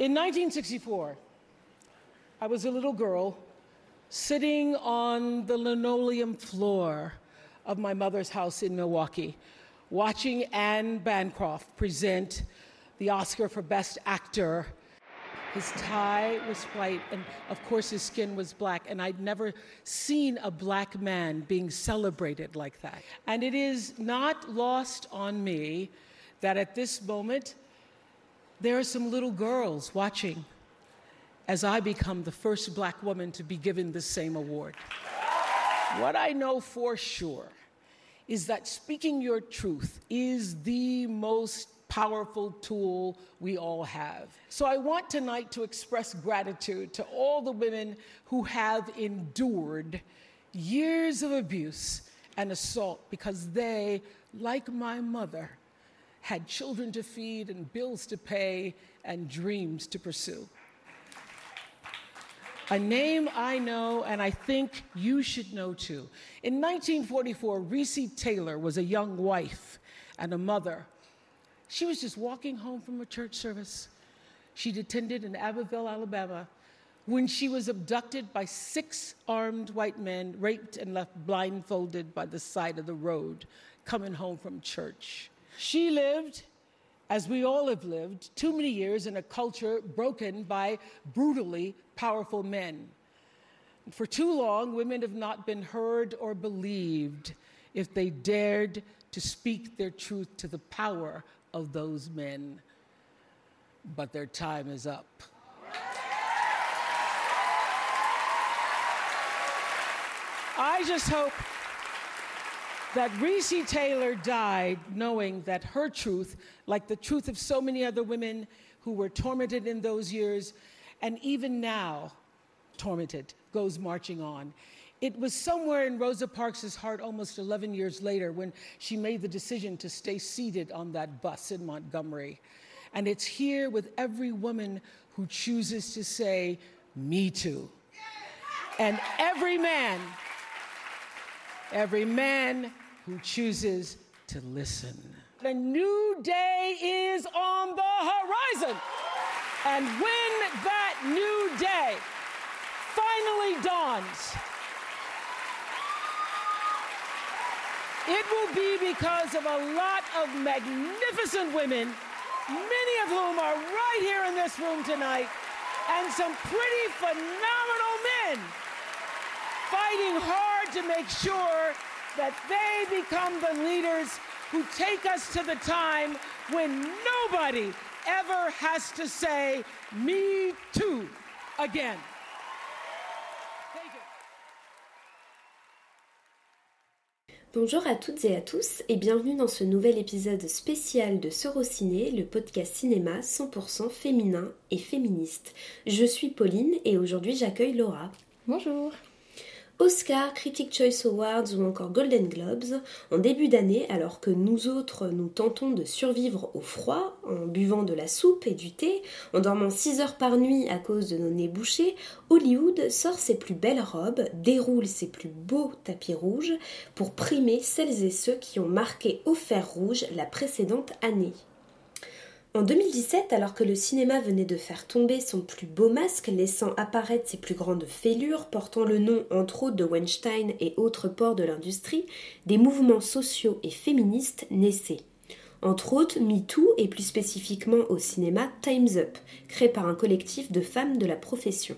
In 1964, I was a little girl sitting on the linoleum floor of my mother's house in Milwaukee, watching Anne Bancroft present the Oscar for Best Actor. His tie was white, and of course, his skin was black, and I'd never seen a black man being celebrated like that. And it is not lost on me that at this moment, there are some little girls watching as I become the first black woman to be given the same award. What I know for sure is that speaking your truth is the most powerful tool we all have. So I want tonight to express gratitude to all the women who have endured years of abuse and assault because they, like my mother, had children to feed and bills to pay and dreams to pursue. A name I know and I think you should know too. In 1944, Reese Taylor was a young wife and a mother. She was just walking home from a church service. She'd attended in Abbeville, Alabama, when she was abducted by six armed white men, raped and left blindfolded by the side of the road, coming home from church. She lived, as we all have lived, too many years in a culture broken by brutally powerful men. For too long, women have not been heard or believed if they dared to speak their truth to the power of those men. But their time is up. I just hope that Reese Taylor died knowing that her truth, like the truth of so many other women who were tormented in those years, and even now tormented, goes marching on. It was somewhere in Rosa Parks' heart almost 11 years later when she made the decision to stay seated on that bus in Montgomery. And it's here with every woman who chooses to say, Me too. And every man, every man who chooses to listen. The new day is on the horizon. And when that new day finally dawns, it will be because of a lot of magnificent women, many of whom are right here in this room tonight, and some pretty phenomenal men fighting hard to make sure that they become the leaders who take us to the time when nobody ever has to say, Me too, again. Bonjour à toutes et à tous et bienvenue dans ce nouvel épisode spécial de Sorociné, le podcast cinéma 100% féminin et féministe. Je suis Pauline et aujourd'hui j'accueille Laura. Bonjour. Oscar, Critic Choice Awards ou encore Golden Globes, en début d'année, alors que nous autres nous tentons de survivre au froid, en buvant de la soupe et du thé, en dormant 6 heures par nuit à cause de nos nez bouchés, Hollywood sort ses plus belles robes, déroule ses plus beaux tapis rouges pour primer celles et ceux qui ont marqué au fer rouge la précédente année. En 2017, alors que le cinéma venait de faire tomber son plus beau masque, laissant apparaître ses plus grandes fêlures, portant le nom entre autres de Weinstein et autres ports de l'industrie, des mouvements sociaux et féministes naissaient. Entre autres, MeToo et plus spécifiquement au cinéma Time's Up, créé par un collectif de femmes de la profession.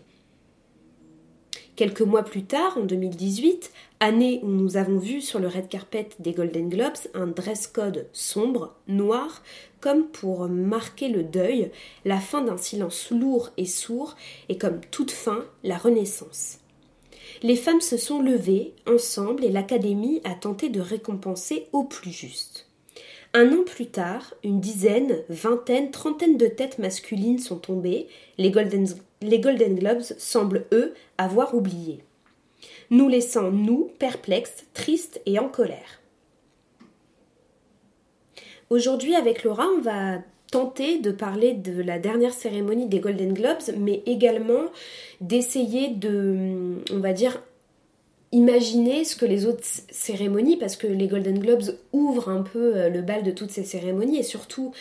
Quelques mois plus tard, en 2018, année où nous avons vu sur le red carpet des Golden Globes un dress code sombre, noir, comme pour marquer le deuil, la fin d'un silence lourd et sourd, et comme toute fin, la renaissance. Les femmes se sont levées ensemble et l'Académie a tenté de récompenser au plus juste. Un an plus tard, une dizaine, vingtaine, trentaine de têtes masculines sont tombées, les Golden, Globes semblent, eux, avoir oublié. Nous laissant, nous, perplexes, tristes et en colère. Aujourd'hui, avec Laura, on va tenter de parler de la dernière cérémonie des Golden Globes, mais également d'essayer de, on va dire, imaginer ce que les autres cérémonies, parce que les Golden Globes ouvrent un peu euh, le bal de toutes ces cérémonies, et surtout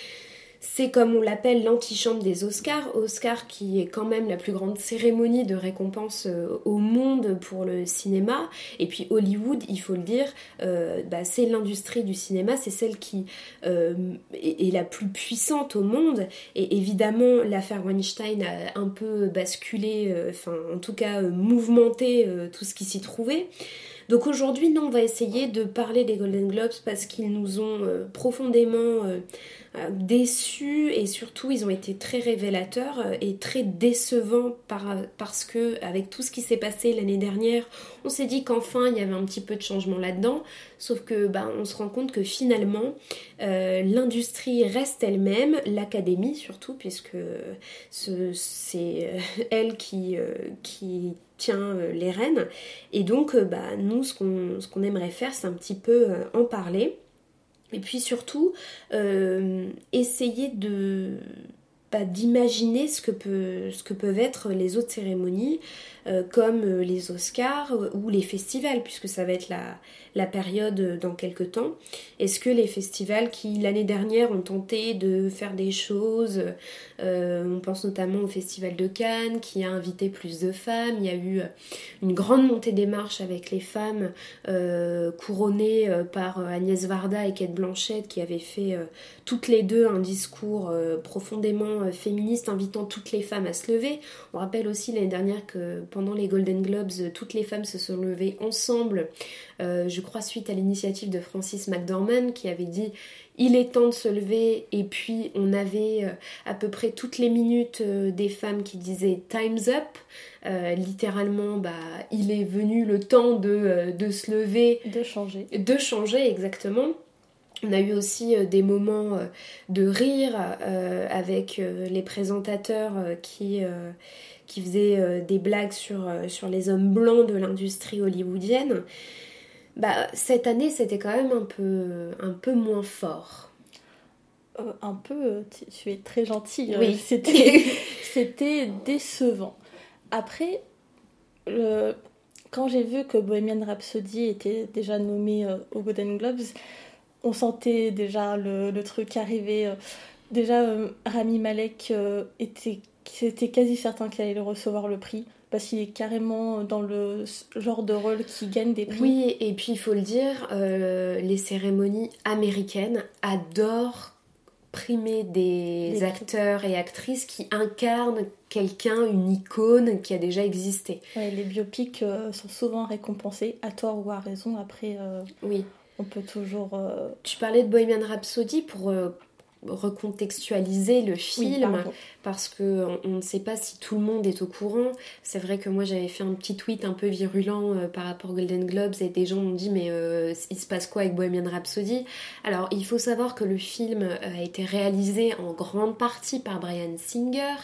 c'est comme on l'appelle l'antichambre des Oscars, Oscar qui est quand même la plus grande cérémonie de récompense euh, au monde pour le cinéma. Et puis Hollywood, il faut le dire, euh, bah, c'est l'industrie du cinéma, c'est celle qui euh, est, la plus puissante au monde. Et évidemment, l'affaire Weinstein a un peu basculé, enfin en tout cas mouvementé tout ce qui s'y trouvait. Donc aujourd'hui, nous, on va essayer de parler des Golden Globes parce qu'ils nous ont profondément euh, déçus et surtout ils ont été très révélateurs euh, et très décevants parce que avec tout ce qui s'est passé l'année dernière, on s'est dit qu'enfin il y avait un petit peu de changement là-dedans, sauf que bah, on se rend compte que finalement euh, l'industrie reste elle-même, l'académie surtout puisque c'est elle qui, qui tient les rênes. Et donc bah, nous ce qu'on aimerait faire c'est un petit peu en parler. Et puis surtout, euh, essayer de d'imaginer ce, que peuvent être les autres cérémonies, euh, comme euh, les Oscars ou les festivals, puisque ça va être la, période dans quelques temps. Est-ce que les festivals qui l'année dernière ont tenté de faire des choses, euh, on pense notamment au Festival de Cannes qui a invité plus de femmes, il y a eu une grande montée des marches avec les femmes euh, couronnées euh, par Agnès Varda et Kate Blanchett qui avaient fait toutes les deux un discours profondément féministe invitant toutes les femmes à se lever. On rappelle aussi l'année dernière que pendant les Golden Globes, toutes les femmes se sont levées ensemble euh, je crois suite à l'initiative de Francis McDormand qui avait dit il est temps de se lever et puis on avait euh, à peu près toutes les minutes euh, des femmes qui disaient time's up littéralement bah il est venu le temps de, de, se lever. De changer. De changer exactement on a eu aussi des moments de rire avec les présentateurs qui, qui faisaient des blagues sur, sur les hommes blancs de l'industrie hollywoodienne bah, cette année, c'était quand même un peu, un peu moins fort. Euh, un peu, euh, tu es très gentille. Oui. C'était, c'était décevant. Après, le, quand j'ai vu que Bohemian Rhapsody était déjà nommé euh, aux Golden Globes, on sentait déjà le, le truc arriver. Déjà, Rami Malek était, c'était quasi certain qu'il allait recevoir le prix parce qu'il est carrément dans le genre de rôle qui gagne des prix. Oui, et puis il faut le dire, euh, les cérémonies américaines adorent primer des acteurs et actrices qui incarnent quelqu'un, une icône qui a déjà existé. les biopics euh, sont souvent récompensés, à tort ou à raison. Après, euh, oui. On peut toujours. Tu parlais de Bohemian Rhapsody pour recontextualiser le film parce que on, ne sait pas si tout le monde est au courant. C'est vrai que moi j'avais fait un petit tweet un peu virulent euh, par rapport aux Golden Globes et des gens m'ont dit mais euh, il se passe quoi avec Bohemian Rhapsody? Alors il faut savoir que le film euh, a été réalisé en grande partie par Brian Singer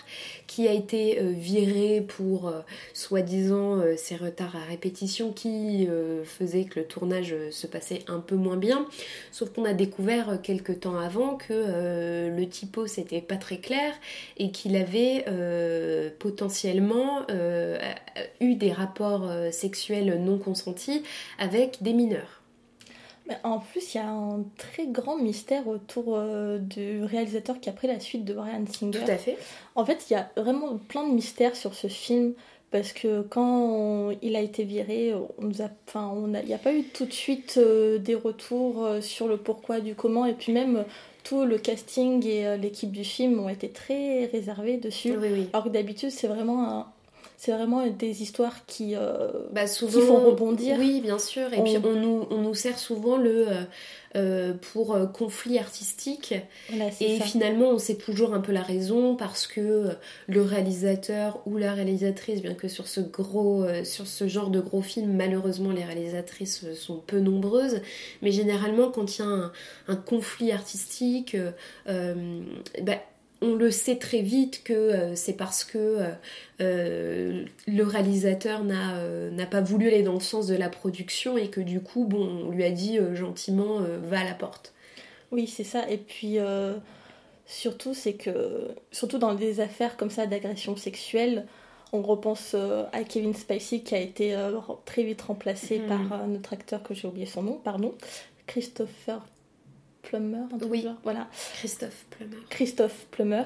qui a été viré pour soi-disant ses retards à répétition qui faisaient que le tournage se passait un peu moins bien. Sauf qu'on a découvert quelques temps avant que le typo c'était pas très clair et qu'il avait euh, potentiellement euh, eu des rapports euh, sexuels non consentis avec des mineurs. Mais en plus, il y a un très grand mystère autour du réalisateur qui a pris la suite de Brian Singer. Tout à fait. En fait, il y a vraiment plein de mystères sur ce film parce que quand il a été viré, on nous a, enfin, on il n'y a pas eu tout de suite des retours sur le pourquoi du comment, et puis même le casting et euh, l'équipe du film ont été très réservés dessus. Alors que d'habitude, c'est vraiment c'est vraiment des histoires qui, euh, bah, souvent, font rebondir. Oui, bien sûr. Et puis on nous, on nous sert souvent le euh, pour conflit artistique. et finalement, on sait toujours un peu la raison parce que le réalisateur ou la réalisatrice, bien que sur ce gros, sur ce genre de gros film, malheureusement, les réalisatrices sont peu nombreuses. Mais généralement, quand il y a un, conflit artistique, bah, on le sait très vite que euh, c'est parce que euh, euh, le réalisateur n'a pas voulu aller dans le sens de la production et que du coup, bon, on lui a dit gentiment va à la porte. Oui, c'est ça. Et puis surtout, c'est que surtout dans des affaires comme ça d'agression sexuelle, on repense à Kevin Spacey qui a été très vite remplacé mm-hmm. par notre acteur que j'ai oublié son nom, pardon, Christopher Plummer, un truc Oui. genre. Voilà. Christophe Plummer. Christophe Plummer.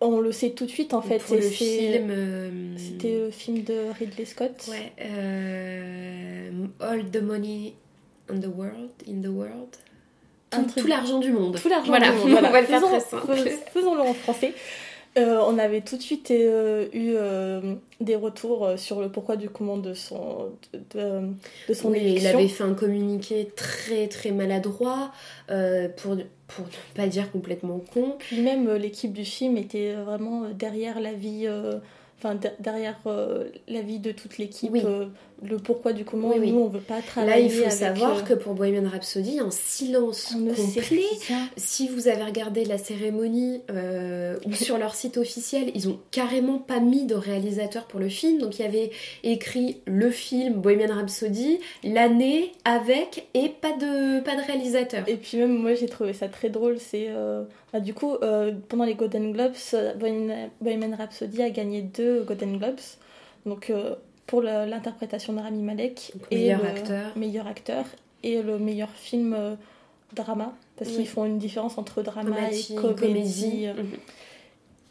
On le sait tout de suite en fait. Pour le film. euh, C'était le film de Ridley Scott. Ouais. euh, All the money in the world. In the world. Tout, l'argent du monde. Tout l'argent Voilà, du monde, voilà. on va le faire Faisons- très simple. fais- Faisons-le en français. Euh, on avait tout de suite euh, eu euh, des retours sur le pourquoi du comment de son, de, son Oui, il avait fait un communiqué très très maladroit pour, pour ne pas dire complètement con. Puis même l'équipe du film était vraiment derrière la vie, enfin de- derrière la vie de toute l'équipe, Oui. Le pourquoi du comment. Oui, oui. Nous, on veut pas Là, travailler il faut avec, savoir euh, que pour Bohemian Rhapsody, un silence on complet. Si vous avez regardé la cérémonie euh, ou sur leur site officiel, ils ont carrément pas mis de réalisateur pour le film. Donc il y avait écrit le film Bohemian Rhapsody, l'année avec et pas de, pas de réalisateur. Et puis même moi j'ai trouvé ça très drôle, c'est euh, bah, du coup pendant les Golden Globes, Bohemian Rhapsody a gagné deux Golden Globes, donc pour l'interprétation de Rami Malek Donc, et meilleur le acteur. meilleur acteur et le meilleur film euh, drama parce Oui. qu'ils font une différence entre drama et comédie. comédie. euh. Mhm.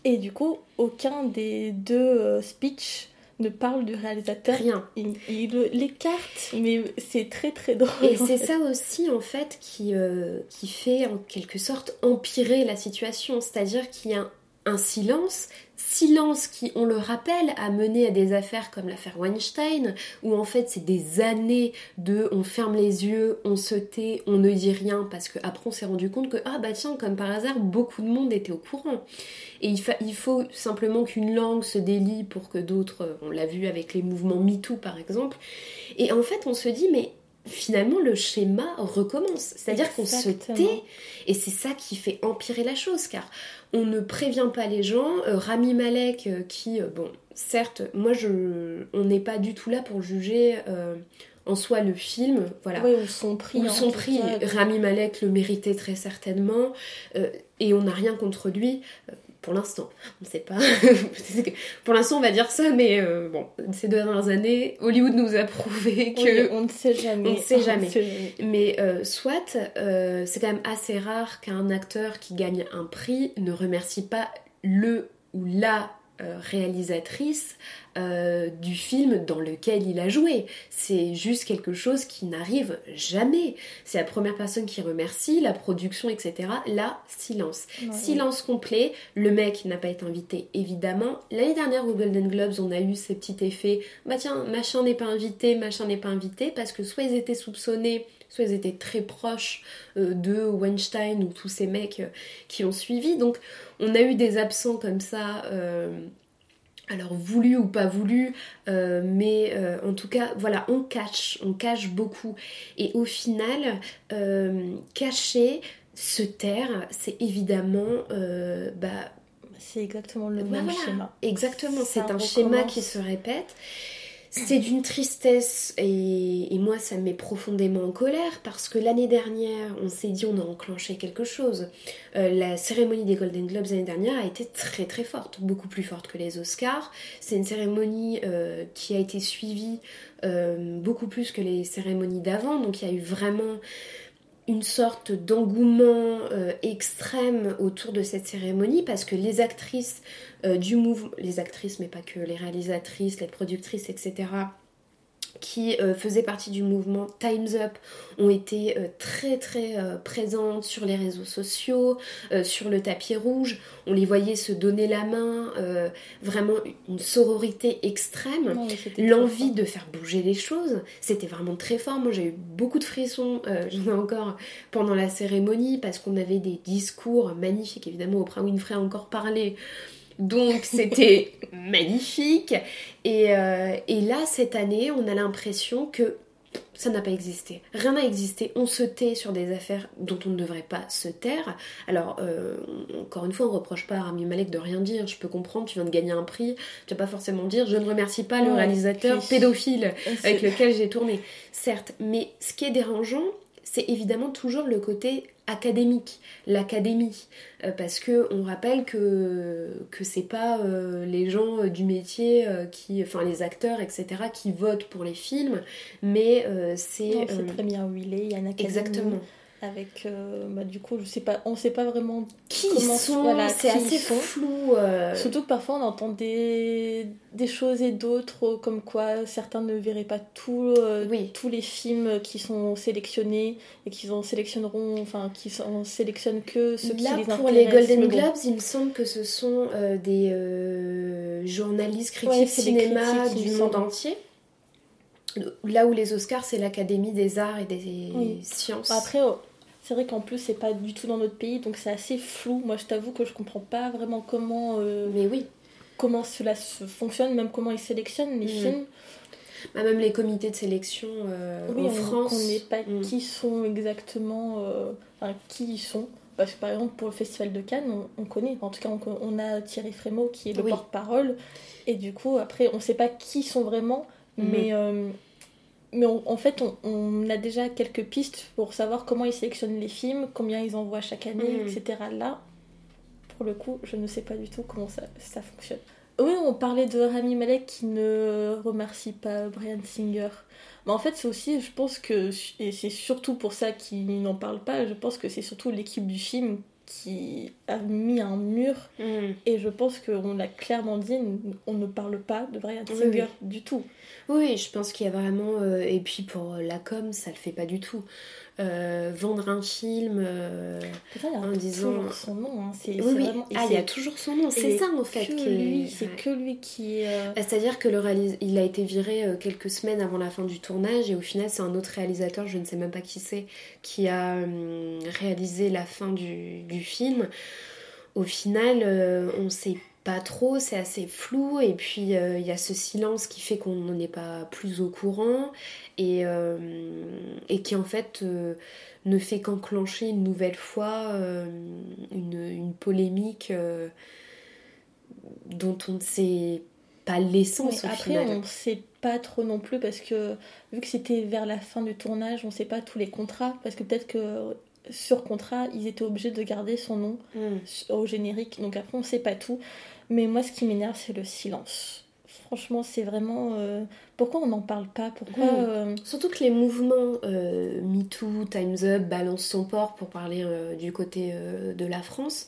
Et du coup aucun des deux euh, speeches ne parle du réalisateur. Rien. Il, il l'écarte, mais c'est très très drôle. Et c'est ça aussi en fait qui, euh, qui fait en quelque sorte empirer la situation, c'est-à-dire qu'il y a silence, silence qui, on le rappelle, a mené à des affaires comme l'affaire Weinstein, où en fait c'est des années de on ferme les yeux, on se tait, on ne dit rien, parce qu'après on s'est rendu compte que ah bah tiens, comme par hasard, beaucoup de monde était au courant. Et il, il faut simplement qu'une langue se délie pour que d'autres, on l'a vu avec les mouvements MeToo par exemple, et en fait on se dit mais finalement le schéma recommence. C'est-à-dire qu'on se tait et c'est ça qui fait empirer la chose car on ne prévient pas les gens. Euh, Rami Malek euh, qui, euh, bon, certes, moi je, on n'est pas du tout là pour juger en soi le film, voilà. Ouais, ou son prix. Son cas. Rami Malek le méritait très certainement, euh, et on n'a rien contre lui pour l'instant. On ne sait pas. Pour l'instant, on va dire ça, mais euh, bon, ces deux dernières années, Hollywood nous a prouvé que. Oui, on ne sait jamais. on ne sait jamais. sait jamais. Mais euh, soit, euh, c'est quand même assez rare qu'un acteur qui gagne un prix ne remercie pas le ou la réalisatrice euh, du film dans lequel il a joué. C'est juste quelque chose qui n'arrive jamais. C'est la première personne qui remercie, la production, etc. Là, silence. Ouais, Silence complet, le mec n'a pas été invité évidemment. L'année dernière au Golden Globes, on a eu ces petits effets. Bah tiens, machin n'est pas invité, machin n'est pas invité, parce que soit ils étaient soupçonnés, soit ils étaient très proches euh, de Weinstein ou tous ces mecs euh, qui ont suivi. Donc on a eu des absents comme ça. euh, alors voulu ou pas voulu, euh, mais euh, en tout cas, voilà, on cache, on cache beaucoup. Et au final, cacher, se taire, c'est évidemment bah, C'est exactement le bah même voilà, schéma. Exactement, c'est un schéma qui se répète. C'est d'une tristesse et, moi ça me met profondément en colère parce que l'année dernière on s'est dit on a enclenché quelque chose. Euh, la cérémonie des Golden Globes l'année dernière a été très très forte, beaucoup plus forte que les Oscars. C'est une cérémonie euh, qui a été suivie euh, beaucoup plus que les cérémonies d'avant, donc il y a eu vraiment une sorte d'engouement euh, extrême autour de cette cérémonie parce que les actrices euh, du mouvement, les actrices mais pas que les réalisatrices, les productrices, etc., qui euh, faisaient partie du mouvement Time's Up ont été euh, très très euh, présentes sur les réseaux sociaux, sur le tapis rouge. On les voyait se donner la main, vraiment une sororité extrême l'envie de faire bouger les choses, c'était vraiment très fort. Moi, j'ai eu beaucoup de frissons, j'en ai encore pendant la cérémonie, parce qu'on avait des discours magnifiques. Évidemment, Oprah Winfrey a encore parlé. Donc, c'était magnifique. Et, euh, et là, cette année, on a l'impression que ça n'a pas existé. Rien n'a existé. On se tait sur des affaires dont on ne devrait pas se taire. Alors, euh, encore une fois, on reproche pas à Rami Malek de rien dire. Je peux comprendre, tu viens de gagner un prix. Tu vas pas forcément dire je ne remercie pas le réalisateur pédophile avec lequel j'ai tourné. Certes, mais ce qui est dérangeant, c'est évidemment toujours le côté académique, l'académie, Euh, parce que on rappelle que que c'est pas euh, les gens euh, du métier euh, qui, enfin les acteurs, etc., qui votent pour les films, mais euh, c'est très bien huilé, il y a une académie. exactement. Avec euh, bah, du coup je sais pas on sait pas vraiment qui comment, sont voilà, c'est assez flou euh. surtout que parfois on entend des, des choses et d'autres comme quoi certains ne verraient pas tout, euh, tous les films qui sont sélectionnés et qu'ils en sélectionneront enfin qui en sélectionnent que ceux qui les pour les Golden Globes il me semble que ce sont des journalistes critiques cinéma du monde entier. Là où les Oscars, c'est l'Académie des arts et des sciences. Après, oh, c'est vrai qu'en plus, c'est pas du tout dans notre pays, donc c'est assez flou. Moi, je t'avoue que je comprends pas vraiment comment. Euh, Mais oui. Comment cela se fonctionne, même comment ils sélectionnent les mm. films. Bah, même les comités de sélection euh, en on, France. On ne pas mm. qui sont exactement. Euh, enfin, qui ils sont. Parce que par exemple, pour le Festival de Cannes, on, connaît. En tout cas, on, a Thierry Frémaux qui est le porte-parole. Et du coup, après, on ne sait pas qui sont vraiment. Mm. Mais mais en fait, on, a déjà quelques pistes pour savoir comment ils sélectionnent les films, combien ils envoient chaque année, mm. etc. Là, pour le coup, je ne sais pas du tout comment ça, ça fonctionne. Oui, on parlait de Rami Malek qui ne remercie pas Brian Singer. Mais en fait, c'est aussi, je pense que, et c'est surtout pour ça qu'il n'en parle pas, je pense que c'est surtout l'équipe du film qui a mis un mur mm. et je pense qu'on l'a clairement dit, on ne parle pas de Brian Singer du tout. Oui, je pense qu'il y a vraiment... Euh, et puis pour la com, ça le fait pas du tout. Euh, vendre un film euh, en disant son nom hein. c'est oui, Vraiment... ah il y a toujours son nom c'est ça en fait c'est que lui qui bah, c'est à dire que le il a été viré quelques semaines avant la fin du tournage et au final c'est un autre réalisateur je ne sais même pas qui c'est qui a réalisé la fin du, du film au final on sait pas trop, c'est assez flou et puis euh, il y a ce silence qui fait qu'on n'en est pas plus au courant et, euh, et qui en fait euh, ne fait qu'enclencher une nouvelle fois une, polémique dont on ne sait pas l'essence Après on ne sait pas trop non plus parce que vu que c'était vers la fin du tournage, on ne sait pas tous les contrats parce que peut-être que sur contrat, ils étaient obligés de garder son nom hmm. au générique. Donc après, on sait pas tout. Mais moi, ce qui m'énerve, c'est le silence. Franchement, c'est vraiment. Euh, pourquoi on n'en parle pas? Pourquoi hmm. euh, Surtout que les mouvements euh, MeToo, Time's Up, Balance son port, pour parler du côté de la France,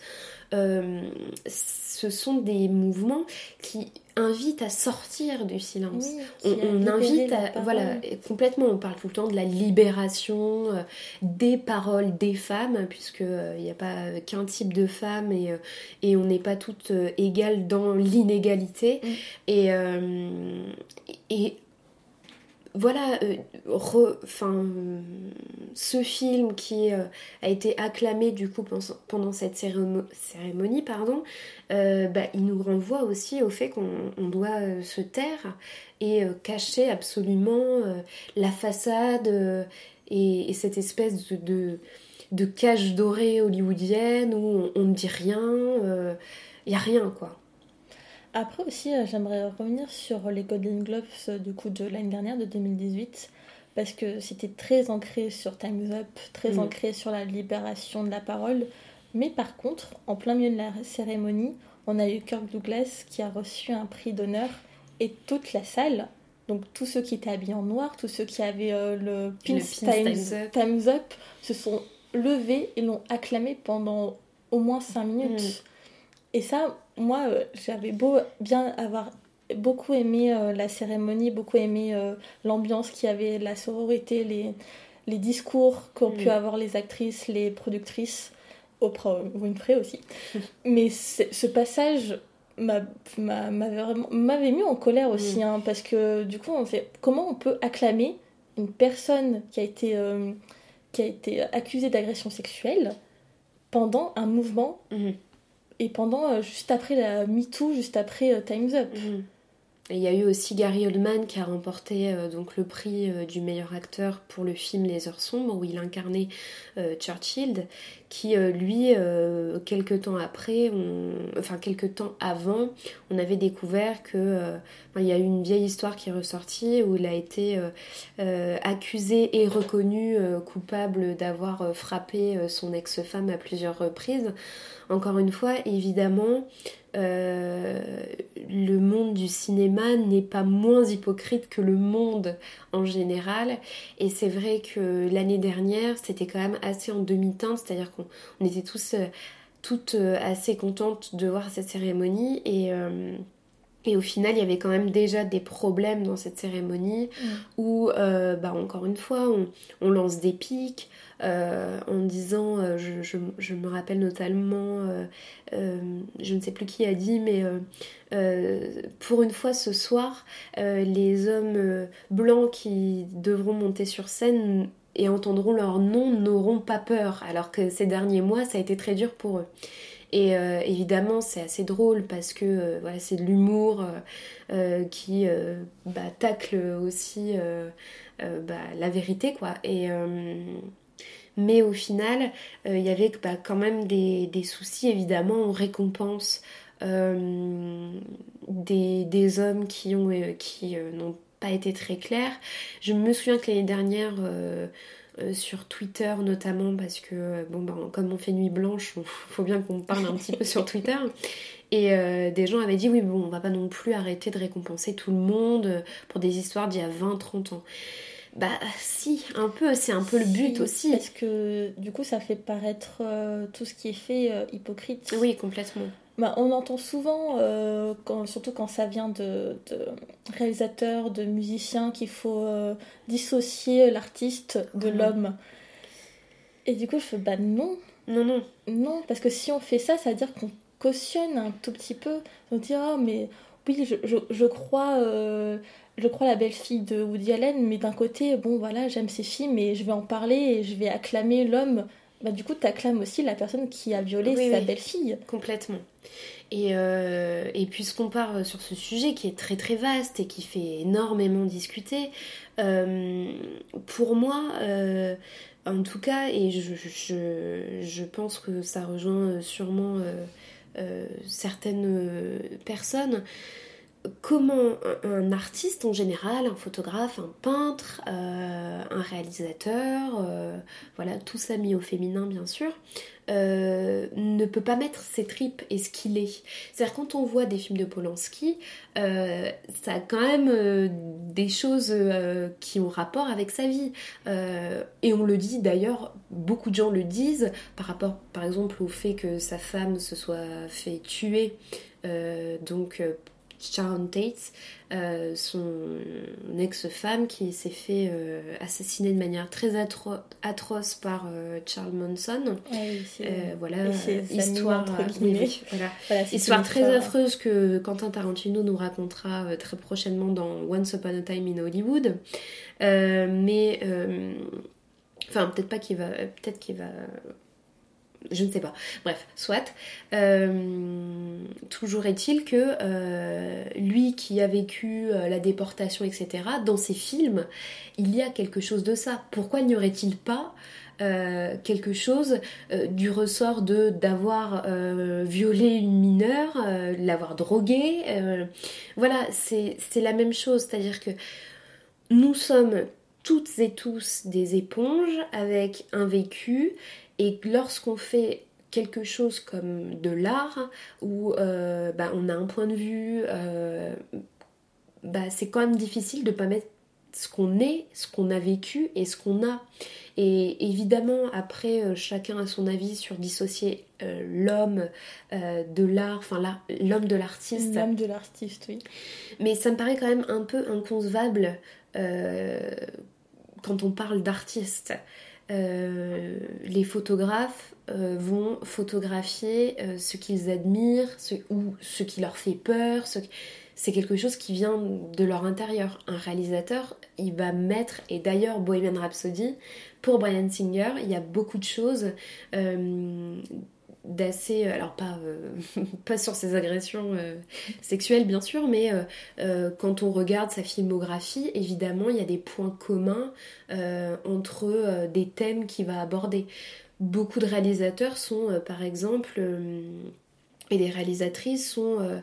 ce sont des mouvements qui invitent à sortir du silence. on, invite à, voilà, complètement, on parle tout le temps de la libération euh, des paroles des femmes, puisque euh, il n'y a pas qu'un type de femme et, euh, et on n'est pas toutes égales dans l'inégalité. Mm. Et, et voilà, euh, ce film qui euh, a été acclamé du coup pendant cette cérémonie, pardon, euh, bah, il nous renvoie aussi au fait qu'on doit se taire et cacher absolument la façade et, cette espèce de, de, cage dorée hollywoodienne où on ne dit rien, il n'y a rien quoi. Après aussi, euh, j'aimerais revenir sur les Golden Globes euh, du coup de l'année dernière, de 2018, parce que c'était très ancré sur Time's Up, très mm. ancré sur la libération de la parole. Mais par contre, en plein milieu de la cérémonie, on a eu Kirk Douglas qui a reçu un prix d'honneur et toute la salle, donc tous ceux qui étaient habillés en noir, tous ceux qui avaient euh, le Pins, Time's, Up. se sont levés et l'ont acclamé pendant au moins 5 minutes. Mm. Et ça, moi, euh, j'avais beau bien avoir beaucoup aimé euh, la cérémonie, beaucoup aimé euh, l'ambiance qu'il y avait, la sororité, les, les discours qu'ont pu mm. avoir les actrices, les productrices, Oprah Winfrey aussi. Mais ce passage m'avait mis en colère aussi, mm. hein, parce que du coup, on fait, comment on peut acclamer une personne qui a été, qui a été accusée d'agression sexuelle pendant un mouvement mm et pendant, euh, juste après la MeToo, juste après euh, Time's Up. Et il y a eu aussi Gary Oldman qui a remporté euh, donc le prix du meilleur acteur pour le film Les Heures sombres où il incarnait Churchill, qui lui, quelques temps après, enfin quelques temps avant, on avait découvert que il y a eu une vieille histoire qui est ressortie où il a été accusé et reconnu coupable d'avoir frappé son ex-femme à plusieurs reprises. Encore une fois, évidemment, euh, le monde du cinéma n'est pas moins hypocrite que le monde en général. Et c'est vrai que l'année dernière, c'était quand même assez en demi-teinte, c'est-à-dire qu'on était tous euh, toutes euh, assez contentes de voir cette cérémonie et et au final, il y avait quand même déjà des problèmes dans cette cérémonie mm. où, euh, bah, encore une fois, on, lance des pics euh, en disant, euh, je, me rappelle notamment, je ne sais plus qui a dit, mais pour une fois ce soir, les hommes blancs qui devront monter sur scène et entendront leur nom n'auront pas peur, alors que ces derniers mois, ça a été très dur pour eux. Et euh, évidemment, c'est assez drôle parce que euh, voilà, c'est de l'humour euh, qui bah, tacle aussi bah, la vérité, quoi. Et, mais au final, il y avait bah, quand même des, soucis, évidemment, on récompense des, des, hommes qui ont qui n'ont pas été très clairs. Je me souviens que l'année dernière, euh, sur Twitter notamment parce que euh, bon ben comme on fait nuit blanche, il faut bien qu'on parle un petit peu sur Twitter. Et euh, des gens avaient dit oui bon on va pas non plus arrêter de récompenser tout le monde pour des histoires d'il y a 20-30 ans. Bah si, un peu, c'est un peu le but aussi. Parce que du coup ça fait paraître tout ce qui est fait hypocrite. Oui, complètement. Bah, on entend souvent, euh, surtout quand ça vient de, réalisateurs, de musiciens, qu'il faut euh, dissocier l'artiste de l'homme. Et du coup, je fais bah non. Non, non. Non, parce que si on fait ça, ça veut dire qu'on cautionne un tout petit peu. On dit, oh, mais oui, je, crois. Euh, je crois la belle-fille de Woody Allen, mais d'un côté, bon voilà, j'aime ses films et je vais en parler et je vais acclamer l'homme bah, du coup, tu acclames aussi la personne qui a violé sa belle-fille. Complètement. Et, euh, et puisqu'on part sur ce sujet qui est très très vaste et qui fait énormément discuter, euh, pour moi, euh, en tout cas, et je, je, je, pense que ça rejoint sûrement certaines personnes, comment un, artiste en général, un photographe, un peintre, euh, un réalisateur, euh, voilà, tout ça mis au féminin bien sûr, euh, ne peut pas mettre ses tripes et ce qu'il est. C'est-à-dire quand on voit des films de Polanski, ça a quand même des choses qui ont rapport avec sa vie. et on le dit d'ailleurs, beaucoup de gens le disent par rapport par exemple au fait que sa femme se soit fait tuer. donc Sharon Tate, euh, son ex-femme qui s'est fait euh, assassiner de manière très atroce par euh, Charles Manson. Ah voilà, histoire, histoire très affreuse que Quentin Tarantino nous racontera très prochainement dans Once Upon a Time in Hollywood. mais enfin peut-être pas qu'il va peut-être qu'il va je ne sais pas. Bref, soit. Euh, toujours est-il que euh, lui qui a vécu euh, la déportation, etc., dans ses films, il y a quelque chose de ça. Pourquoi n'y aurait-il pas quelque chose du ressort de d'avoir violé une mineure, l'avoir droguée Voilà, c'est la même chose. C'est-à-dire que nous sommes toutes et tous des éponges avec un vécu et lorsqu'on fait quelque chose comme de l'art, où euh, bah, on a un point de vue, euh, bah, c'est quand même difficile de pas mettre ce qu'on est, ce qu'on a vécu et ce qu'on a. Et évidemment, après, euh, chacun a son avis sur dissocier l'homme de l'art, enfin l'homme de l'artiste. L'homme de l'artiste, oui. Mais ça me paraît quand même un peu inconcevable quand on parle d'artiste. Euh, les photographes euh, vont photographier euh, ce qu'ils admirent ce, ou ce qui leur fait peur. C'est quelque chose qui vient de leur intérieur. Un réalisateur, il va mettre, et d'ailleurs Bohemian Rhapsody, pour Brian Singer, il y a beaucoup de choses d'assez euh, alors pas euh, pas sur ses agressions euh, sexuelles bien sûr mais quand on regarde sa filmographie évidemment il y a des points communs entre des thèmes qu'il va aborder. Beaucoup de réalisateurs sont par exemple et des réalisatrices sont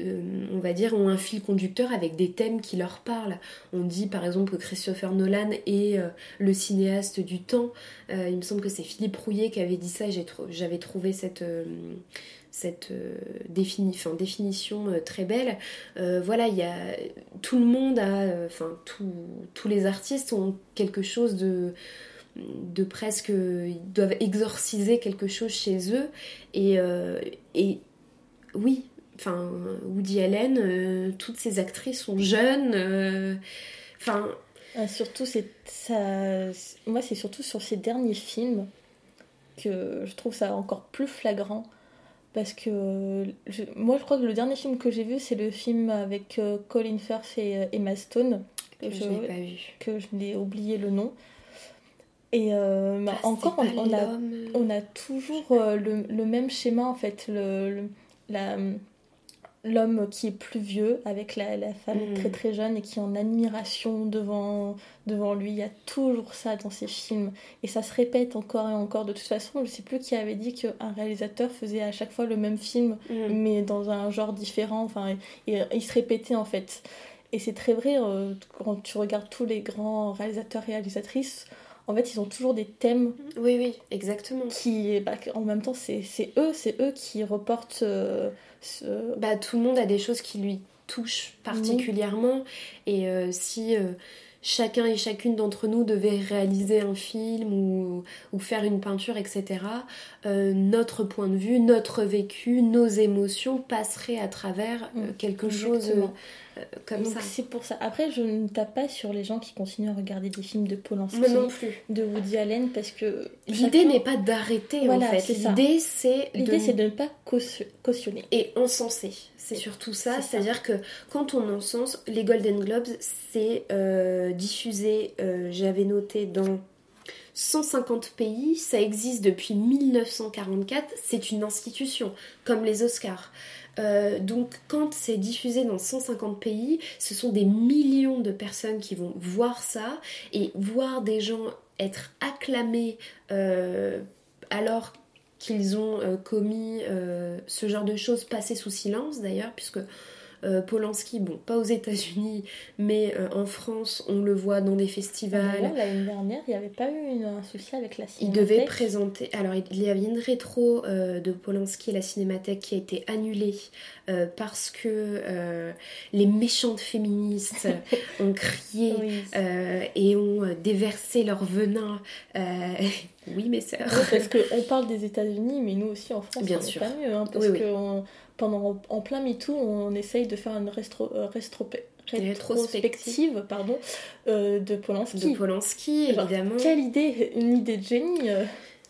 euh, on va dire, ont un fil conducteur avec des thèmes qui leur parlent. On dit par exemple que Christopher Nolan est euh, le cinéaste du temps. Euh, il me semble que c'est Philippe Rouillet qui avait dit ça, j'avais trouvé cette, définition très belle. voilà, il y a tout le monde a, enfin tous les artistes ont quelque chose de presque ils doivent exorciser quelque chose chez eux et oui enfin Woody Allen toutes ces actrices sont jeunes enfin ah, surtout, c'est ça. Moi, c'est surtout sur ces derniers films que je trouve ça encore plus flagrant. Parce que moi, je crois que le dernier film que j'ai vu, c'est le film avec euh, Colin Firth et euh, Emma Stone. Que je, n'ai pas vu. Que je n'ai oublié le nom. Et euh, bah, ah, encore, on, a, on a toujours le, le, même schéma en fait. Le, la, l'homme qui est plus vieux avec la, femme mm. très très jeune et qui est en admiration devant, devant lui. Il y a toujours ça dans ces films. Et ça se répète encore et encore. De toute façon, je sais plus qui avait dit qu'un réalisateur faisait à chaque fois le même film, mm. mais dans un genre différent. Enfin, et, il se répétait en fait. Et c'est très vrai, euh, quand tu regardes tous les grands réalisateurs réalisatrices, en fait, ils ont toujours des thèmes. Oui, oui, exactement. Qui, bah, en même temps, c'est eux, c'est eux qui reportent. Euh, bah, tout le monde a des choses qui lui touchent particulièrement. Et euh, si euh, chacun et chacune d'entre nous devait réaliser un film ou, faire une peinture, etc., notre point de vue, notre vécu, nos émotions passeraient à travers mm. quelque chose comme ça. C'est pour ça. Après, je ne tape pas sur les gens qui continuent à regarder des films de Polanski, non plus. de Woody Allen, parce que l'idée n'est pas d'arrêter en fait. L'idée c'est de... de ne pas cautionner et encenser. C'est surtout ça, c'est-à-dire que quand on encense les Golden Globes, c'est euh, diffusé. Euh, j'avais noté dans 150 pays, ça existe depuis 1944, c'est une institution, comme les Oscars. Euh, donc quand c'est diffusé dans 150 pays, ce sont des millions de personnes qui vont voir ça et voir des gens être acclamés euh, alors qu'ils ont euh, commis ce genre de choses passées sous silence d'ailleurs, puisque euh, Polanski, bon, pas aux États-Unis, mais euh, en France, on le voit dans des festivals. L'année dernière, il n'y avait pas eu un souci avec la cinémathèque. Il devait présenter. Alors, il y avait une rétro euh, de Polanski à la cinémathèque qui a été annulée parce que les méchantes féministes ont crié et ont déversé leur venin. oui, mes sœurs. parce qu'on parle des États-Unis, mais nous aussi en France, Bien sûr. pas mieux. Hein, parce que pendant en plein MeToo, on essaye de faire une euh, rétrospective pardon, euh, de Polanski. De Polanski, évidemment. Quelle idée, une idée de génie. Euh.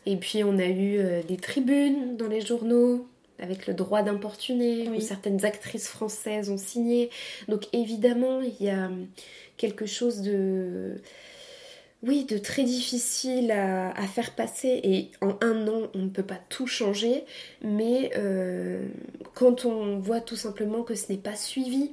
Et puis on a eu des tribunes dans les journaux avec le droit d'importuner, où certaines actrices françaises ont signé. Donc évidemment, il y a quelque chose de oui, de très difficile à, faire passer et en un an on ne peut pas tout changer, mais euh, quand on voit tout simplement que ce n'est pas suivi,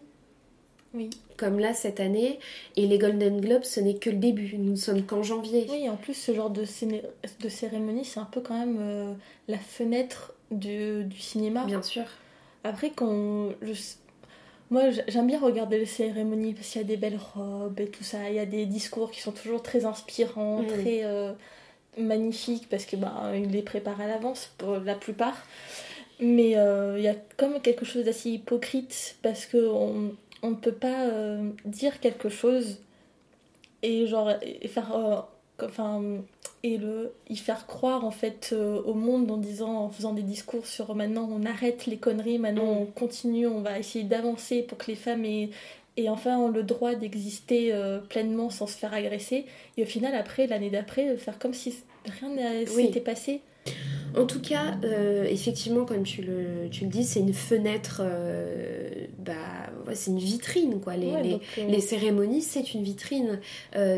oui. comme là cette année, et les Golden Globes ce n'est que le début, nous ne sommes qu'en janvier. Oui, en plus ce genre de, de cérémonie c'est un peu quand même euh, la fenêtre du, du, cinéma. Bien sûr. Après quand je, moi, j'aime bien regarder les cérémonies parce qu'il y a des belles robes et tout ça. Il y a des discours qui sont toujours très inspirants, très euh, magnifiques parce que bah, les préparent à l'avance pour la plupart. Mais euh, il y a comme quelque chose d'assez hypocrite parce qu'on on ne peut pas euh, dire quelque chose et genre et faire enfin et le y faire croire en fait euh, au monde en disant en faisant des discours sur maintenant on arrête les conneries maintenant mm. on continue on va essayer d'avancer pour que les femmes aient, enfin ont le droit d'exister euh, pleinement sans se faire agresser et au final après l'année d'après faire comme si rien n'était passé en tout cas, euh, effectivement, comme tu le, tu le dis, c'est une fenêtre, bah, c'est une vitrine, quoi. Les, les cérémonies, c'est une vitrine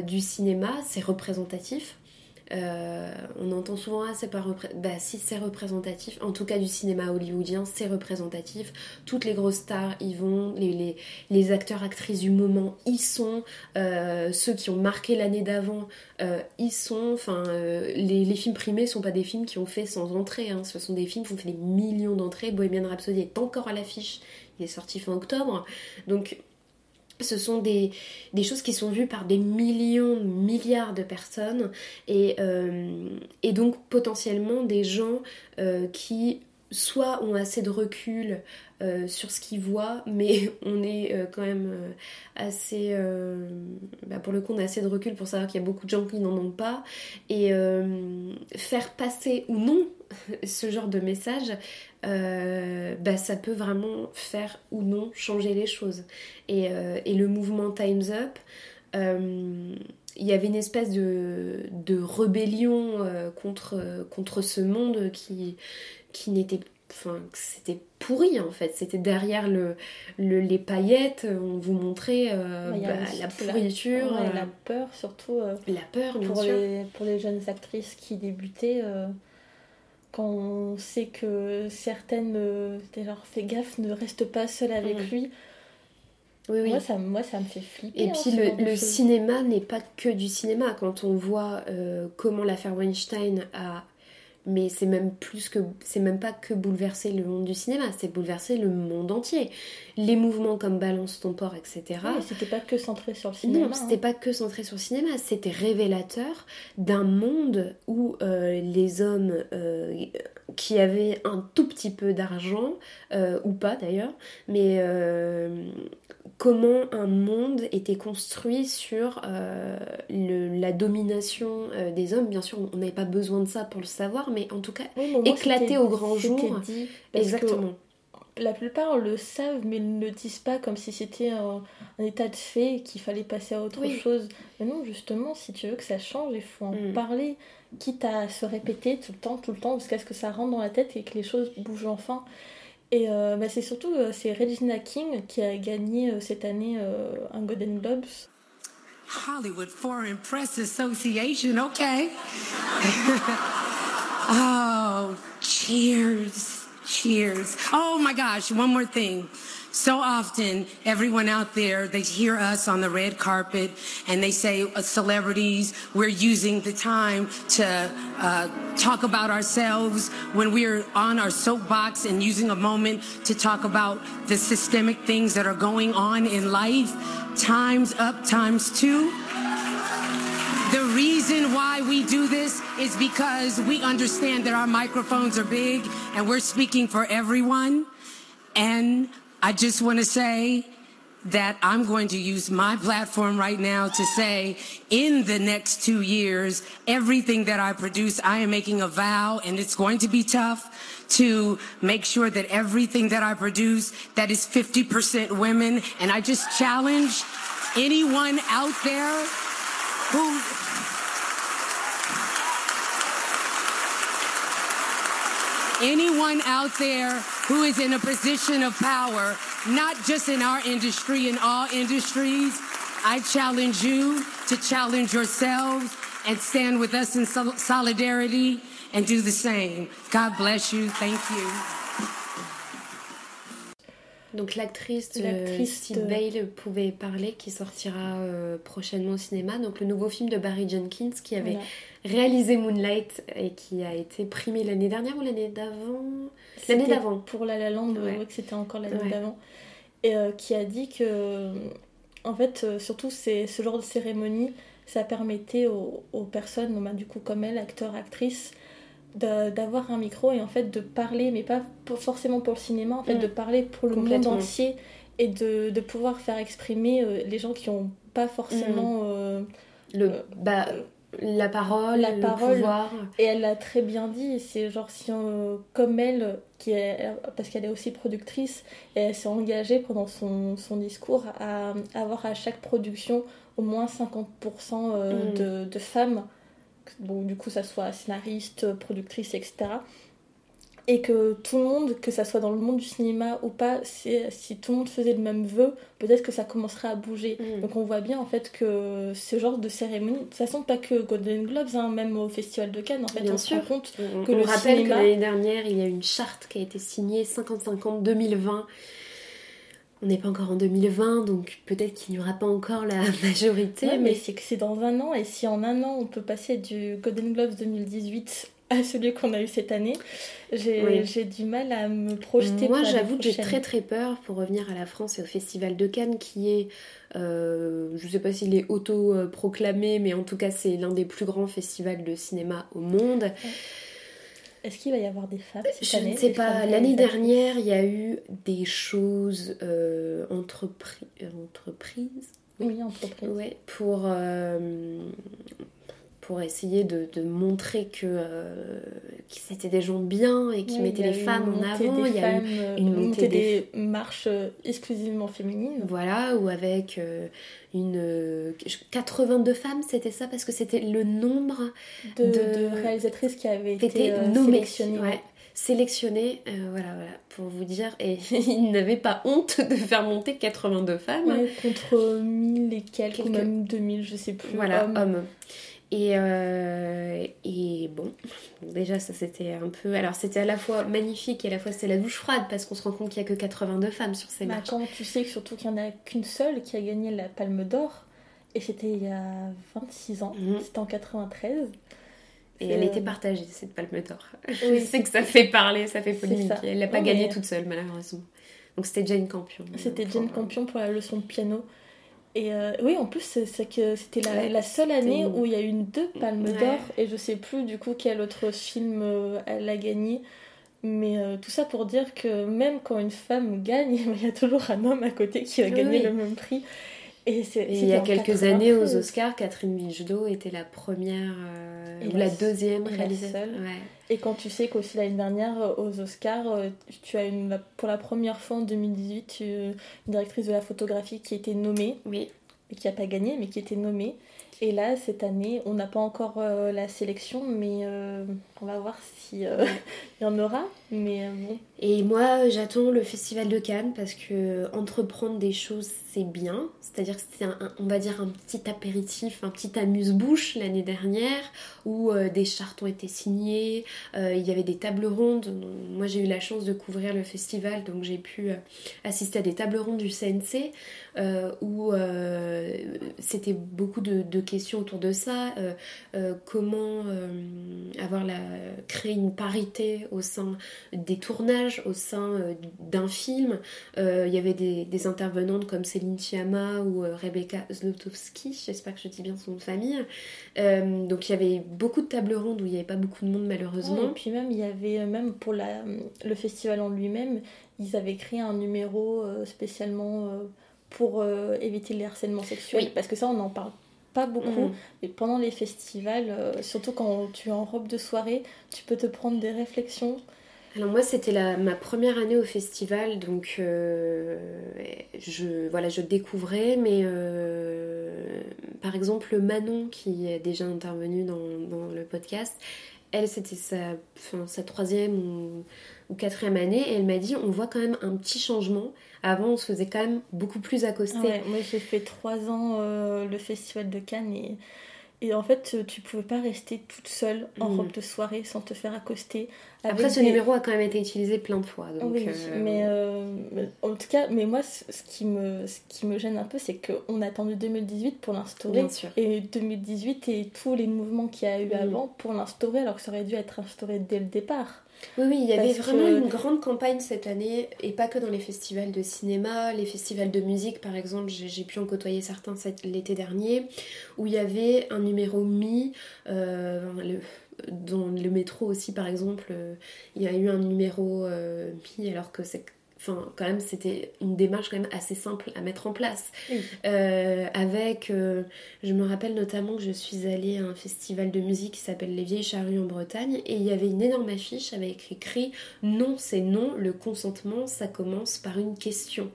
du cinéma, c'est représentatif. Euh, on entend souvent ah c'est pas bah si c'est représentatif. En tout cas du cinéma hollywoodien c'est représentatif. Toutes les grosses stars y vont les, les, acteurs actrices du moment y sont. Euh, ceux qui ont marqué l'année d'avant euh, y sont. Enfin les, films primés sont pas des films qui ont fait sans entrée hein. ce sont des films qui ont fait des millions d'entrées. Bohemian Rhapsody est encore à l'affiche. Il est sorti fin octobre. Donc ce sont des, choses qui sont vues par des millions, milliards de personnes. Et, euh, donc potentiellement des gens euh, qui soit ont assez de recul euh, sur ce qu'ils voient, mais on est euh, quand même euh, assez... Bah, pour le coup, on a assez de recul pour savoir qu'il y a beaucoup de gens qui n'en ont pas. Et faire passer ou non ce genre de message, bah, ça peut vraiment faire ou non changer les choses. Et, le mouvement Time's Up il y avait une espèce de, rébellion contre ce monde qui, qui n'était enfin c'était pourri en fait c'était derrière le, les paillettes on vous montrait euh, bah, la pourriture la, la, euh, peur surtout euh, la peur bien pour sûr les, pour les jeunes actrices qui débutaient quand on sait que certaines genre fais gaffe ne reste pas seule avec mm. lui oui, oui. Moi, ça, moi, ça me fait flipper. Et hein, puis, le, le cinéma n'est pas que du cinéma. Quand on voit comment l'affaire Weinstein a mais c'est même plus que c'est même pas que bouleverser le monde du cinéma, c'est bouleverser le monde entier. Les mouvements comme Balance ton port, etc. c'était pas que centré sur le cinéma. Non, c'était hein. pas que centré sur le cinéma, c'était révélateur d'un monde où euh, les hommes euh, qui avaient un tout petit peu d'argent, euh, ou pas d'ailleurs, mais comment un monde était construit sur euh, la domination euh, des hommes. Bien sûr, on n'avait pas besoin de ça pour le savoir, mais en tout cas, éclater au grand jour. Exactement. La plupart le savent, mais ne le disent pas comme si c'était un, état de fait qu'il fallait passer à autre chose. Mais non, justement, si tu veux que ça change, il faut en mm. parler, quitte à se répéter tout le temps, tout le temps, jusqu'à ce que ça rentre dans la tête et que les choses bougent enfin. Et euh, bah, c'est surtout euh, c'est Regina King qui a gagné euh, cette année un Golden Globes. Hollywood Foreign Press Association, okay. oh, cheers, cheers. Oh my gosh, one more thing. So often, everyone out there, they hear us on the red carpet and they say, uh, celebrities, we're using the time to uh, talk about ourselves when we're on our soapbox and using a moment to talk about the systemic things that are going on in life. Times up, times two. The reason why we do this is because we understand that our microphones are big and we're speaking for everyone. And I just want to say that I'm going to use my platform right now to say in the next two years, everything that I produce, I am making a vow and it's going to be tough to make sure that everything that I produce that is 50% women. And I just challenge anyone out there who anyone out there who is in a position of power, not just in our industry, in all industries, I challenge you to challenge yourselves and stand with us in solidarity and do the same. God bless you. Thank you. Donc l'actrice Steve Bale pouvait parler, qui sortira euh, prochainement au cinéma. Donc le nouveau film de Barry Jenkins qui avait réalisé Moonlight et qui a été primé l'année dernière ou l'année d'avant? L'année d'avant. Pour La La Land, que c'était encore l'année d'avant. Et euh, qui a dit que, en fait, euh, surtout c'est ce genre de cérémonie, ça permettait aux, personnes, bah, du coup comme elle, acteurs, actrices, d'avoir un micro et en fait de parler, mais pas forcément pour le cinéma, en fait mm. de parler pour le monde entier et de, de pouvoir faire exprimer euh, les gens qui n'ont pas forcément... Mm. le, bah, la parole, la parole, pouvoir. Et elle l'a très bien dit, c'est genre si comme elle, qui est, parce qu'elle est aussi productrice, et elle s'est engagée pendant son, son, discours à avoir à chaque production au moins 50% euh, mm. de, de, femmes, donc du coup ça soit scénariste, productrice, etc et que tout le monde, que ça soit dans le monde du cinéma ou pas, si tout le monde faisait le même vœu, peut-être que ça commencerait à bouger. Mm. Donc on voit bien en fait que ce genre de cérémonie, de toute façon pas que Golden Globes, hein, même au Festival de Cannes, en fait, on se rend compte que on le rappelle que l'année dernière, il y a une charte qui a été signée 50-50 2020. On n'est pas encore en 2020, donc peut-être qu'il n'y aura pas encore la majorité. mais, mais... c'est que c'est dans un an, et si en un an on peut passer du Golden Globes 2018 à celui qu'on a eu cette année. J'ai du mal à me projeter. Moi, j'avoue que j'ai très très peur pour revenir à la France et au Festival de Cannes, qui est, euh, je ne sais pas s'il est auto-proclamé, mais en tout cas, c'est l'un des plus grands festivals de cinéma au monde. Est-ce qu'il va y avoir des femmes cette Je année ne sais pas. L'année dernière, il y a eu des choses euh, entrepri- euh, entreprises Oui, entreprise. ouais, pour, euh, pour essayer de, de montrer que, euh, que c'était des gens bien et qui Oui, mettaient les femmes en avant. Il y a eu euh, une une montée des- des marches euh, exclusivement féminines. Voilà, ou avec euh, une euh, 82 femmes, c'était ça parce que c'était le nombre De, De- de réalisatrices qui avaient été était euh, nommé, sélectionnées. ouais, sélectionné, euh, voilà, voilà, pour vous dire, et ils n'avaient pas honte de faire monter 82 femmes, Ouais, contre 1000 et quelques, ou même 2000, je sais plus. voilà, hommes. hommes. Et, euh, et bon, déjà ça c'était un peu, alors c'était à la fois magnifique et à la fois c'était la douche froide parce qu'on se rend compte qu'il n'y a que 82 femmes sur ces Bah, marches. quand tu sais que surtout qu'il n'y en a qu'une seule qui a gagné la Palme d'Or, et c'était il y a 26 ans, Mhm. c'était en 93. Et elle Euh, était partagée, cette palme d'or. Je sais que ça fait parler, ça fait polémique. ça. Elle l'a pas Non, gagné mais- toute seule, malheureusement. Donc c'était Jane Campion. C'était Jane euh, Campion pour la leçon de piano. Et euh, oui, en plus, c'est que c'était la, Ouais, la seule année une- où il y a eu deux palmes Ouais. d'or, et je sais plus du coup quel autre film euh, elle a gagné. Mais euh, tout ça pour dire que même quand une femme gagne, il y a toujours un homme à côté qui gagner oui. le même prix. Et, il y a quelques années aux 93. Oscars, Catherine Bigelow était la première euh, Et ou la deuxième réalisatrice. seule. Ouais. Et quand tu sais qu'aussi l'année dernière, euh, aux Oscars, euh, tu as une, pour la première fois en 2018 tu- une directrice de la photographie qui était nommée, Oui. mais qui n'a pas gagné, mais qui était nommée. Et là, cette année, on n'a pas encore euh, la sélection, mais euh, on va voir si euh, y en aura. Mais euh, bon, Et moi, j'attends le Festival de Cannes parce que entreprendre des choses, c'est bien. C'est-à-dire que c'était, on va dire, un petit apéritif, un petit amuse-bouche l'année dernière où euh, des chartes ont été signées, euh, il y avait des tables rondes. Moi, j'ai eu la chance de couvrir le festival, donc j'ai pu assister à des tables rondes du CNC où c'était beaucoup de, questions autour de ça. Comment avoir la, créer une parité au sein des tournages au sein euh, d'un film. Euh, Il y avait des, des intervenantes comme Céline Chiama ou euh, Rebecca Zlotowski, j'espère que je dis bien son nom de famille. Euh, donc il y avait beaucoup de tables rondes où il n'y avait pas beaucoup de monde malheureusement. Et puis même, il y avait, euh, même pour la, le festival en lui-même, ils avaient créé un numéro euh, spécialement euh, pour euh, éviter les harcèlements sexuels. Oui. Parce que ça, on n'en parle pas beaucoup. Mhm. Et pendant les festivals, euh, surtout quand tu es en robe de soirée, tu peux te prendre des réflexions. Alors moi c'était ma première année au festival donc euh, je, voilà, je découvrais mais euh, par exemple Manon qui est déjà intervenue dans, dans le podcast elle c'était sa, troisième ou, quatrième année et elle m'a dit on voit quand même un petit changement. Avant on se faisait quand même beaucoup plus accoster. Ouais, moi, j'ai fait trois ans euh, le festival de Cannes et en fait, tu pouvais pas rester toute seule en Mhm. robe de soirée sans te faire accoster. après ce des- numéro a quand même été utilisé plein de fois donc oui, euh, mais euh, en tout cas, mais moi, ce ce qui me, ce qui me gêne un peu, c'est qu'on a attendu 2018 pour l'instaurer. bien sûr Et 2018 et tous les mouvements qu'il y a eu Mhm. avant pour l'instaurer, alors que ça aurait dû être instauré dès le départ. Oui, oui, il y avait vraiment que- une grande campagne cette année, et pas que dans les festivals de cinéma, les festivals de musique par exemple, j'ai pu en côtoyer certains l'été dernier, où il y avait un numéro mi, euh, le- dans le métro aussi par exemple, euh, il y a eu un numéro euh, mi alors que c'est... Enfin, quand même, c'était une démarche quand même assez simple à mettre en place. Oui. Euh, avec, euh, je me rappelle notamment que je suis allée à un festival de musique qui s'appelle Les Vieilles Charrues en Bretagne et il y avait une énorme affiche avec écrit Non, c'est non, le consentement, ça commence par une question.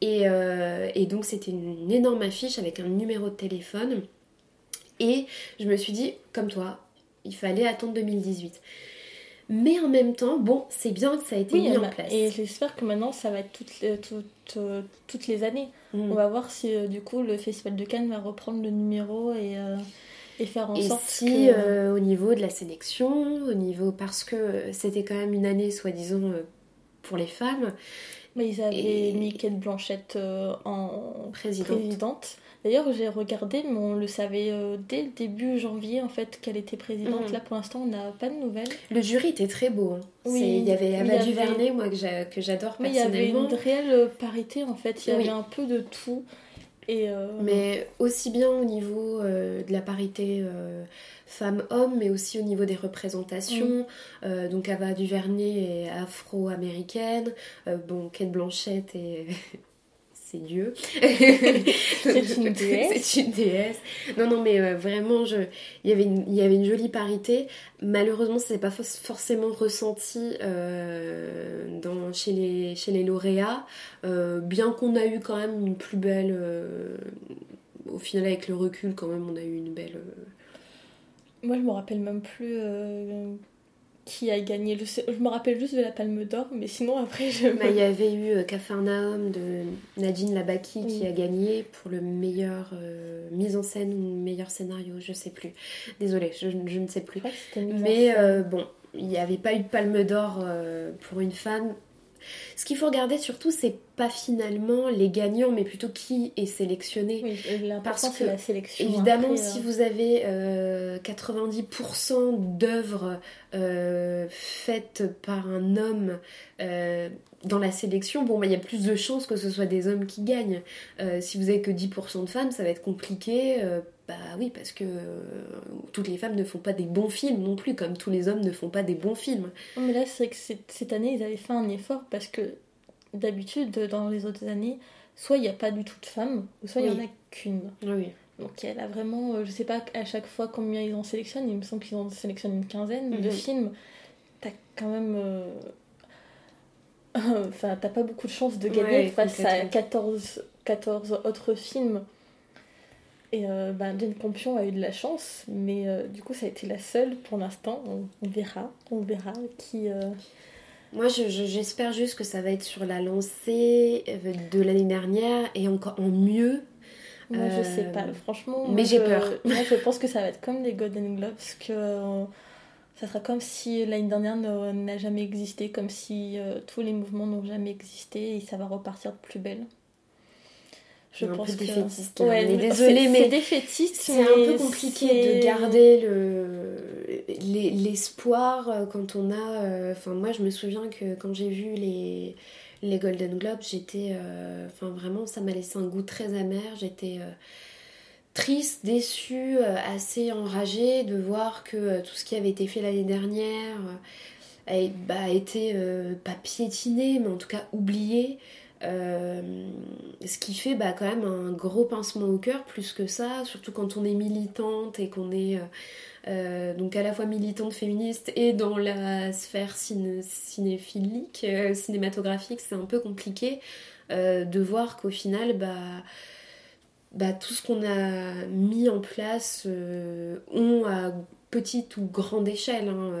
Et, euh, et donc c'était une, une énorme affiche avec un numéro de téléphone et je me suis dit, comme toi, il fallait attendre 2018. Mais en même temps, bon, c'est bien que ça a été Oui, mis en place. et j'espère que maintenant ça va être toutes les, toutes, toutes les années. Mm. On va voir si euh, du coup le Festival de Cannes va reprendre le numéro et, euh, et faire en Et sorte si que... euh, au niveau de la sélection, au niveau parce que c'était quand même une année soi-disant euh, pour les femmes, Mais ils avaient Et- mis Kate Blanchett euh, en présidente. présidente. D'ailleurs, j'ai regardé, mais on le savait euh, dès le début janvier en fait qu'elle était présidente. Mhm. Là, pour l'instant, on n'a pas de nouvelles. Le jury était très beau. hein. Oui, il y avait y avait- Duvernay, moi que j'a- que j'adore Mais il y avait personnellement. une réelle parité en fait. Il y Oui. avait un peu de tout. Et, Mais aussi bien au niveau de la parité femmes-hommes, mais aussi au niveau des représentations. donc Ava Duvernay est afro-américaine. bon, Kate Blanchett est c'est Dieu. c'est une déesse. c'est une déesse. Non, non, mais euh, vraiment, je... il, y avait une... il y avait une jolie parité. Malheureusement, ça n'est pas forcément ressenti euh, dans... chez, les... chez les lauréats, euh, bien qu'on a eu quand même une plus belle... Au final, avec le recul, quand même, on a eu une belle... Moi, je me rappelle même plus qui a gagné. Je, me rappelle juste de la Palme d'Or, mais sinon après je. Bah, il y avait eu euh, Cafarnaum de Nadine Labaki qui a gagné pour le meilleur euh, mise en scène ou meilleur scénario, je sais plus. Désolée, je, ne sais plus. Mais euh, bon, il n'y avait pas eu de Palme d'Or pour une femme. Ce qu'il faut regarder surtout, c'est pas finalement les gagnants, mais plutôt qui est sélectionné. Oui, Parce que, la sélection. Évidemment, si euh, vous avez 90% euh, d'œuvres euh, faites par un homme dans la sélection, bon, bah, il y a plus de chances que ce soit des hommes qui gagnent. si vous avez que 10% de femmes, ça va être compliqué. Bah oui, parce que toutes les femmes ne font pas des bons films non plus, comme tous les hommes ne font pas des bons films. mais là, c'est que cette année, ils avaient fait un effort parce que d'habitude, dans les autres années, soit il n'y a pas du tout de femmes, ou soit il n'y en a qu'une. Oui. Donc elle a vraiment, euh, je sais pas à chaque fois combien ils en sélectionnent, il me semble qu'ils en sélectionnent une quinzaine de mhm. films. T'as quand même. Euh, enfin, t'as pas beaucoup de chances de gagner face à 14, 14 autres films. Et euh, ben, Jane Campion a eu de la chance, mais du coup, ça a été la seule pour l'instant. On, verra, on verra qui, moi, j'espère juste que ça va être sur la lancée euh, de l'année dernière et encore en mieux. Moi, je sais pas, euh, franchement. Mais j'ai peur. Moi, je pense que ça va être comme les Golden Globes, que euh, ça sera comme si l'année dernière n'a jamais existé, comme si tous les mouvements n'ont jamais existé et ça va repartir de plus belle. Je un pense peu défaitiste. Ouais, mais mais c'est un peu compliqué de garder le l'espoir euh, quand on a. Euh, enfin, moi, je me souviens que quand j'ai vu les les Golden Globes, j'étais. Euh, enfin, vraiment, ça m'a laissé un goût très amer. J'étais triste, déçue, assez enragée de voir que tout ce qui avait été fait l'année dernière a, bah, été pas piétiné, mais en tout cas oublié. Ce qui fait bah, quand même un gros pincement au cœur, plus que ça, surtout quand on est militante et qu'on est euh, donc à la fois militante féministe et dans la sphère cinéphilique, euh, cinématographique, c'est un peu compliqué euh, de voir qu'au final, bah, bah, tout ce qu'on a mis en place ont à petite ou grande échelle, hein,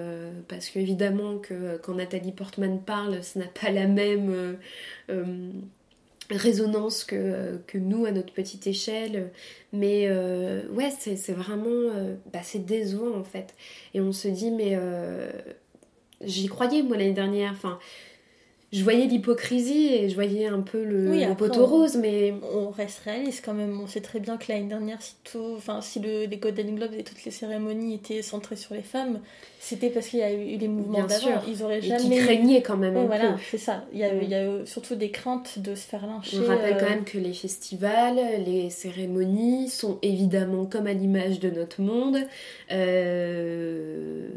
parce qu'évidemment que quand Nathalie Portman parle, ce n'a pas la même résonance que, nous à notre petite échelle. Mais euh, ouais, c'est vraiment... Euh, bah, c'est décevant en fait. Et on se dit, mais euh, j'y croyais moi l'année dernière. Enfin, je voyais l'hypocrisie et je voyais un peu le, poteau rose, mais... On reste réaliste quand même. On sait très bien que l'année dernière, si, tout, enfin, si le, les Golden Globes et toutes les cérémonies étaient centrées sur les femmes, c'était parce qu'il y a eu les mouvements d'avant. Ils auraient jamais... Et qui craignaient quand même un voilà, c'est ça. Il y, a, il y, a, surtout des craintes de se faire lyncher. On rappelle quand euh, même que les festivals, les cérémonies sont évidemment, comme à l'image de notre monde, euh,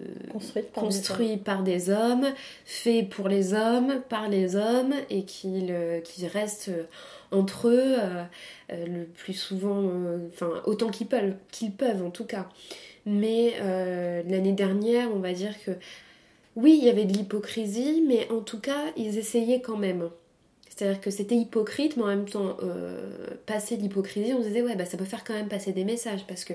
construits par, des hommes, faits pour les hommes, par les hommes, et qu'ils qui restent entre eux euh, le plus souvent, enfin autant qu'ils peuvent, en tout cas. Mais euh, l'année dernière, on va dire que oui, il y avait de l'hypocrisie, mais en tout cas, ils essayaient quand même. C'est-à-dire que c'était hypocrite, mais en même temps, euh, passer l'hypocrisie, on se disait, ouais, bah, ça peut faire quand même passer des messages. Parce que,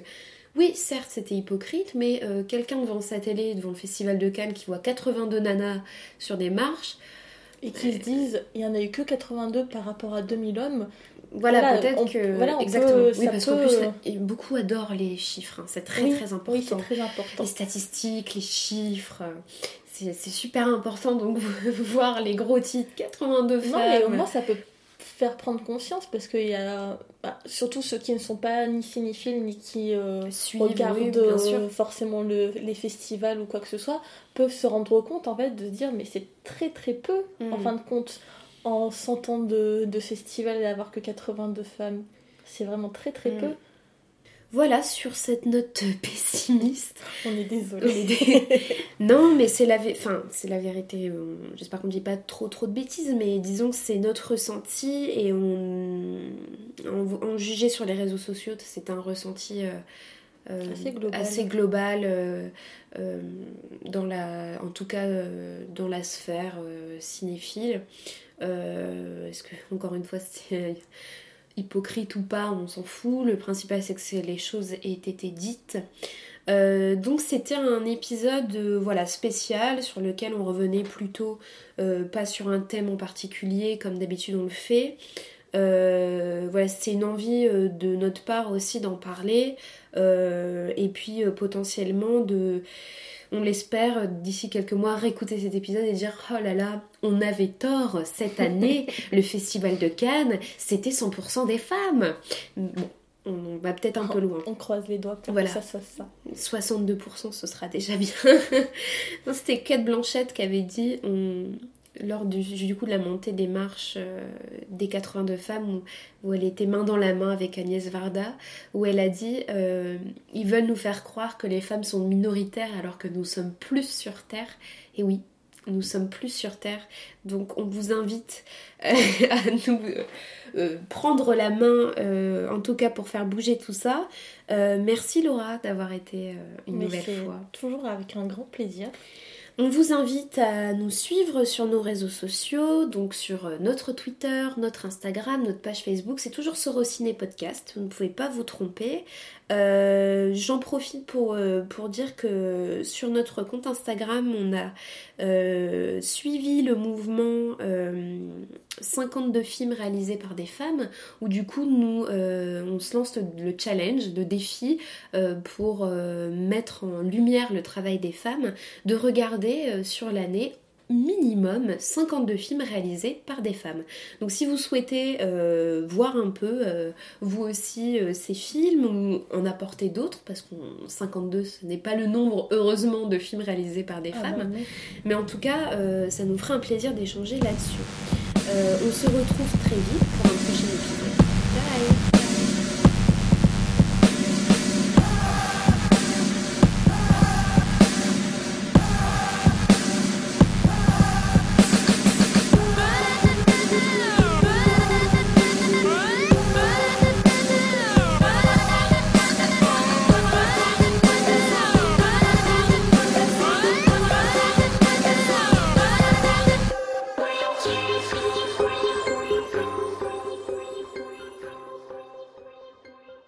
oui, certes, c'était hypocrite, mais euh, quelqu'un devant sa télé, devant le festival de Cannes, qui voit 82 nanas sur des marches. Et qui se disent, il n'y en a eu que 82 par rapport à 2000 hommes, voilà, peut-être que. exactement. oui, parce qu'en plus, beaucoup adorent les chiffres. Hein. C'est très, très important. Oui, c'est très important. Les statistiques, les chiffres. C'est super important. Donc, voir les gros titres, 82 femmes. Non, mais au moins, ça peut faire prendre conscience parce qu'il y a bah, surtout ceux qui ne sont pas ni cinéphiles ni qui euh, regardent euh, forcément le, les festivals ou quoi que ce soit peuvent se rendre compte en fait de se dire mais c'est très très peu en mm. fin de compte en 100 ans de, de festival et d'avoir que 82 femmes. C'est vraiment très très mm. peu. Voilà, sur cette note pessimiste. On est désolé. non, mais c'est la, enfin, c'est la vérité. J'espère qu'on ne dit pas trop trop de bêtises, mais disons que c'est notre ressenti et on, on, jugeait sur les réseaux sociaux, c'est un ressenti euh, euh, assez global, euh, dans la, en tout cas dans la sphère cinéphile. Est-ce que encore une fois c'est hypocrite ou pas, on s'en fout. Le principal, c'est que les choses aient été dites. Euh, donc c'était un épisode euh, voilà spécial sur lequel on revenait plutôt euh, pas sur un thème en particulier comme d'habitude on le fait. Voilà c'était une envie de notre part aussi d'en parler et puis potentiellement de on l'espère, d'ici quelques mois, réécouter cet épisode et dire Oh là là, on avait tort cette année, le festival de Cannes, c'était 100% des femmes. Bon, on va peut-être un peu loin. On croise les doigts pour voilà. que ça soit ça. 62% ce sera déjà bien. C'était Kate Blanchette qui avait dit on, lors du, du, coup de la montée des marches euh, des 82 femmes où, elle était main dans la main avec Agnès Varda, où elle a dit euh, ils veulent nous faire croire que les femmes sont minoritaires alors que nous sommes plus sur Terre. Et oui, nous sommes plus sur Terre. Donc on vous invite euh, à nous prendre la main, en tout cas pour faire bouger tout ça. merci Laura d'avoir été une nouvelle fois. Toujours avec un grand plaisir. On vous invite à nous suivre sur nos réseaux sociaux, donc sur euh, notre Twitter, notre Instagram, notre page Facebook. C'est toujours Sorociné Podcast, vous ne pouvez pas vous tromper. Euh, j'en profite pour, euh, pour dire que sur notre compte Instagram, on a suivi le mouvement 52 films réalisés par des femmes, où du coup nous on se lance le challenge, le défi pour mettre en lumière le travail des femmes, de regarder sur l'année minimum 52 films réalisés par des femmes. Donc si vous souhaitez euh, voir un peu euh, vous aussi euh, ces films ou en apporter d'autres, parce que 52 ce n'est pas le nombre heureusement de films réalisés par des ah femmes, bah mais en tout cas ça nous fera un plaisir d'échanger là-dessus. on se retrouve très vite pour un prochain